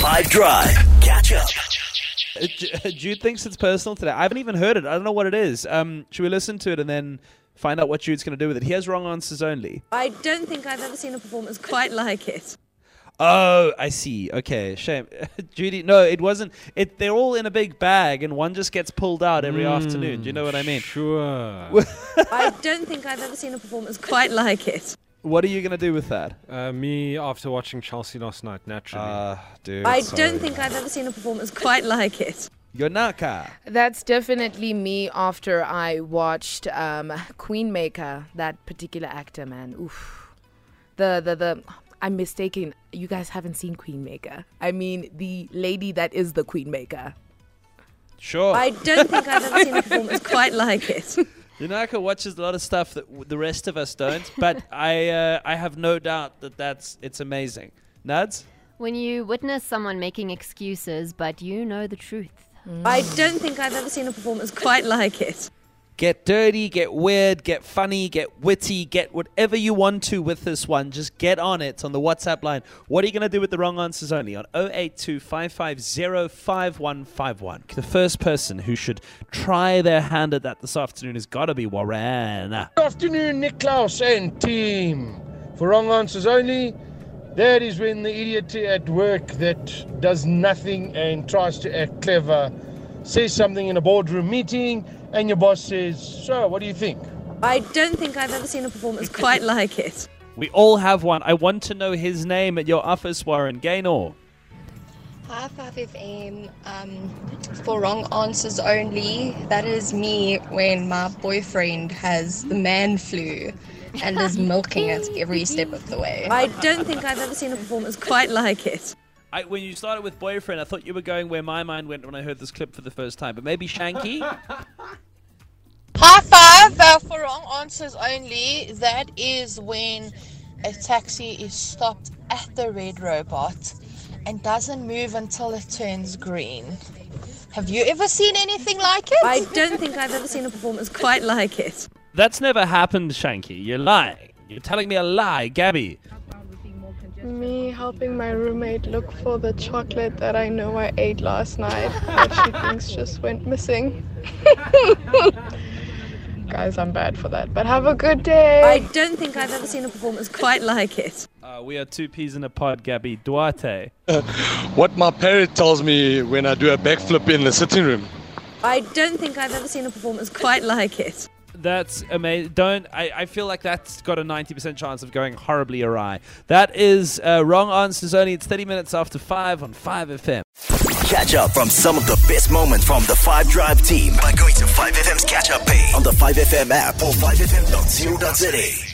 5 Drive. Catch up. Uh, Jude thinks it's personal today. I haven't even heard it. I don't know what it is. Um, should we listen to it and then find out what Jude's going to do with it? He has wrong answers only. I don't think I've ever seen a performance quite like it. Oh, I see. Okay, shame. Judy, no, it wasn't. It. They're all in a big bag, and one just gets pulled out every afternoon. Do you know what I mean? Sure. I don't think I've ever seen a performance quite like it. What are you going to do with that? Uh, me after watching Chelsea last night, naturally. Uh, dude. I sorry. don't think I've ever seen a performance quite like it. Yonaka. That's definitely me after I watched um, Queen Maker, that particular actor, man. Oof. The, the, the, I'm mistaken. You guys haven't seen Queen Maker. I mean, the lady that is the Queen Maker. Sure. I don't think I've ever seen a performance quite like it. Yonaka watches a lot of stuff that w- the rest of us don't, but I, uh, I have no doubt that that's it's amazing. Nads. When you witness someone making excuses, but you know the truth. I don't think I've ever seen a performance quite like it. Get dirty, get weird, get funny, get witty, get whatever you want to with this one. Just get on it on the WhatsApp line. What are you going to do with the wrong answers only on 082 5151? The first person who should try their hand at that this afternoon has got to be Warren. Good afternoon, Nick Klaus and team. For wrong answers only, that is when the idiot at work that does nothing and tries to act clever says something in a boardroom meeting, and your boss says, So, what do you think? I don't think I've ever seen a performance quite like it. We all have one. I want to know his name at your office, Warren Gaynor. High Five FM um, for wrong answers only. That is me when my boyfriend has the man flu and is milking it every step of the way. I don't think I've ever seen a performance quite like it. I, when you started with boyfriend, I thought you were going where my mind went when I heard this clip for the first time. But maybe Shanky. High five uh, for wrong answers only. That is when a taxi is stopped at the red robot and doesn't move until it turns green. Have you ever seen anything like it? I don't think I've ever seen a performance quite like it. That's never happened, Shanky. You're lying. You're telling me a lie, Gabby. Me helping my roommate look for the chocolate that I know I ate last night that she thinks just went missing. Guys, I'm bad for that. But have a good day. I don't think I've ever seen a performance quite like it. Uh, we are two peas in a pod, Gabby. Duarte. What my parrot tells me when I do a backflip in the sitting room. I don't think I've ever seen a performance quite like it. That's amazing. Don't. I, I feel like that's got a 90% chance of going horribly awry. That is uh, wrong answers only. It's 30 minutes after 5 on 5FM. Catch up from some of the best moments from the 5 Drive team by going to 5FM's catch up page on the 5FM app or 5FM.co.za.